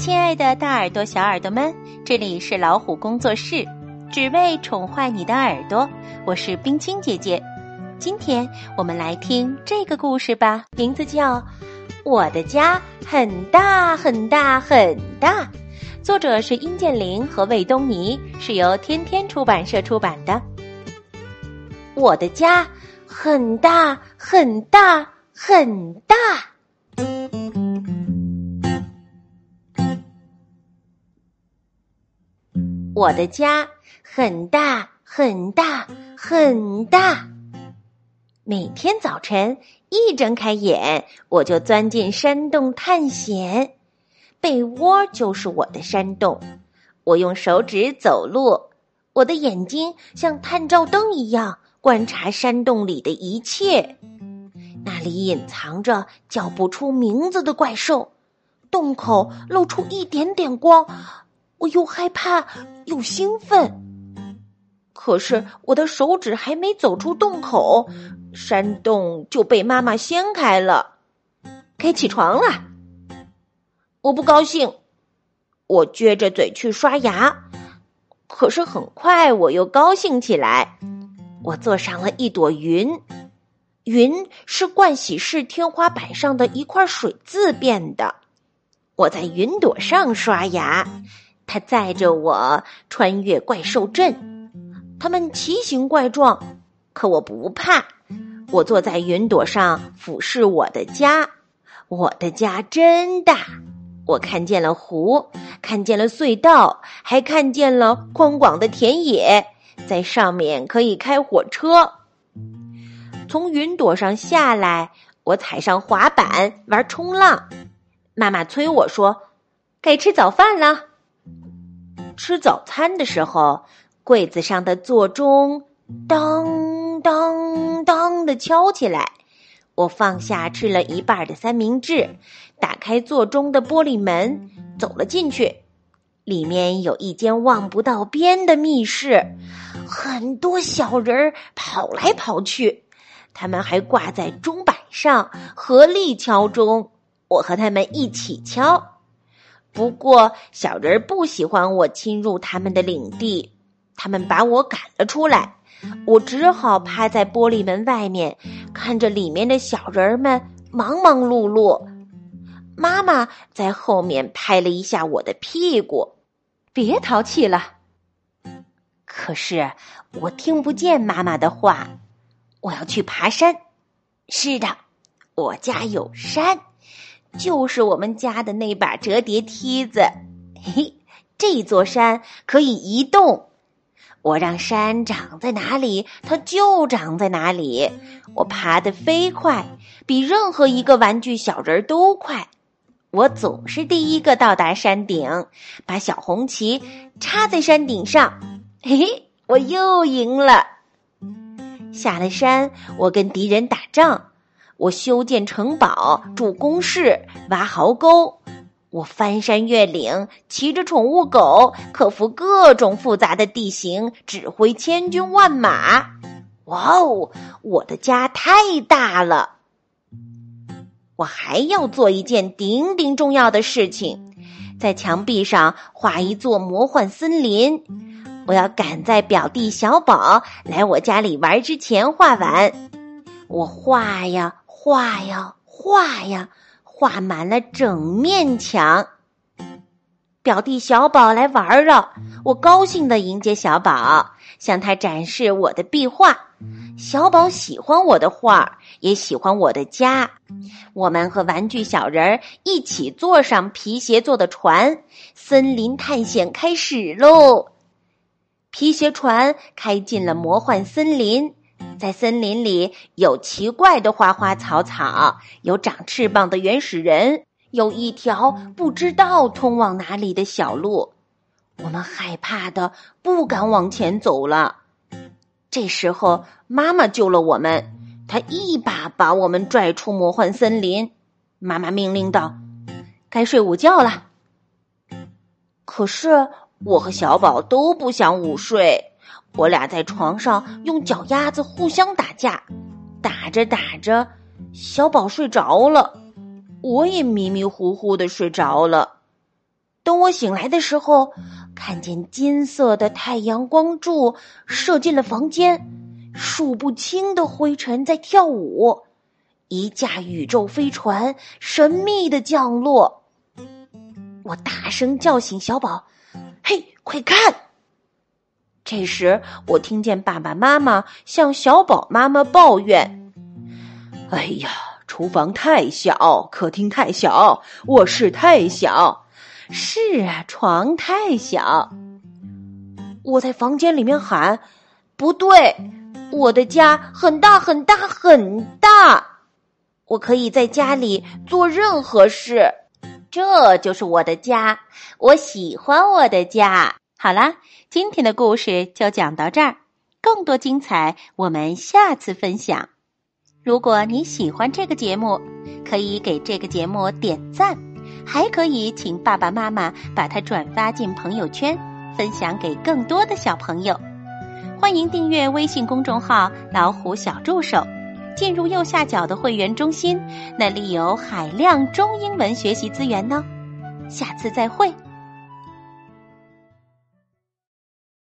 亲爱的，大耳朵、小耳朵们，这里是老虎工作室，只为宠坏你的耳朵。我是冰清姐姐，今天我们来听这个故事吧，名字叫《我的家很大很大很大》，作者是殷建玲和魏东尼，是由天天出版社出版的。我的家很大很大很大。我的家很大很大很大。每天早晨一睁开眼，我就钻进山洞探险。被窝就是我的山洞。我用手指走路，我的眼睛像探照灯一样观察山洞里的一切。那里隐藏着叫不出名字的怪兽，洞口露出一点点光。我又害怕又兴奋，可是我的手指还没走出洞口，山洞就被妈妈掀开了。该起床了，我不高兴，我撅着嘴去刷牙，可是很快我又高兴起来。我坐上了一朵云，云是盥洗室天花板上的一块水渍变的。我在云朵上刷牙。他载着我穿越怪兽镇，他们奇形怪状，可我不怕。我坐在云朵上俯视我的家，我的家真大。我看见了湖，看见了隧道，还看见了宽广的田野，在上面可以开火车。从云朵上下来，我踩上滑板玩冲浪。妈妈催我说：“该吃早饭了。”吃早餐的时候，柜子上的座钟当当当的敲起来。我放下吃了一半的三明治，打开座钟的玻璃门，走了进去。里面有一间望不到边的密室，很多小人儿跑来跑去，他们还挂在钟摆上，合力敲钟。我和他们一起敲。不过，小人儿不喜欢我侵入他们的领地，他们把我赶了出来。我只好趴在玻璃门外面，看着里面的小人儿们忙忙碌碌。妈妈在后面拍了一下我的屁股，别淘气了。可是我听不见妈妈的话。我要去爬山。是的，我家有山。就是我们家的那把折叠梯子，嘿，这座山可以移动。我让山长在哪里，它就长在哪里。我爬得飞快，比任何一个玩具小人都快。我总是第一个到达山顶，把小红旗插在山顶上。嘿嘿，我又赢了。下了山，我跟敌人打仗。我修建城堡，筑工事，挖壕沟；我翻山越岭，骑着宠物狗，克服各种复杂的地形，指挥千军万马。哇哦，我的家太大了！我还要做一件顶顶重要的事情，在墙壁上画一座魔幻森林。我要赶在表弟小宝来我家里玩之前画完。我画呀。画呀画呀，画满了整面墙。表弟小宝来玩了，我高兴的迎接小宝，向他展示我的壁画。小宝喜欢我的画，也喜欢我的家。我们和玩具小人儿一起坐上皮鞋做的船，森林探险开始喽！皮鞋船开进了魔幻森林。在森林里有奇怪的花花草草，有长翅膀的原始人，有一条不知道通往哪里的小路。我们害怕的不敢往前走了。这时候，妈妈救了我们，她一把把我们拽出魔幻森林。妈妈命令道：“该睡午觉了。”可是我和小宝都不想午睡。我俩在床上用脚丫子互相打架，打着打着，小宝睡着了，我也迷迷糊糊的睡着了。等我醒来的时候，看见金色的太阳光柱射进了房间，数不清的灰尘在跳舞，一架宇宙飞船神秘的降落。我大声叫醒小宝：“嘿，快看！”这时，我听见爸爸妈妈向小宝妈妈抱怨：“哎呀，厨房太小，客厅太小，卧室太小。”是啊，床太小。我在房间里面喊：“不对，我的家很大很大很大，我可以在家里做任何事，这就是我的家。我喜欢我的家。”好啦，今天的故事就讲到这儿，更多精彩我们下次分享。如果你喜欢这个节目，可以给这个节目点赞。还可以请爸爸妈妈把它转发进朋友圈，分享给更多的小朋友。欢迎订阅微信公众号“老虎小助手”，进入右下角的会员中心，那里有海量中英文学习资源呢。下次再会。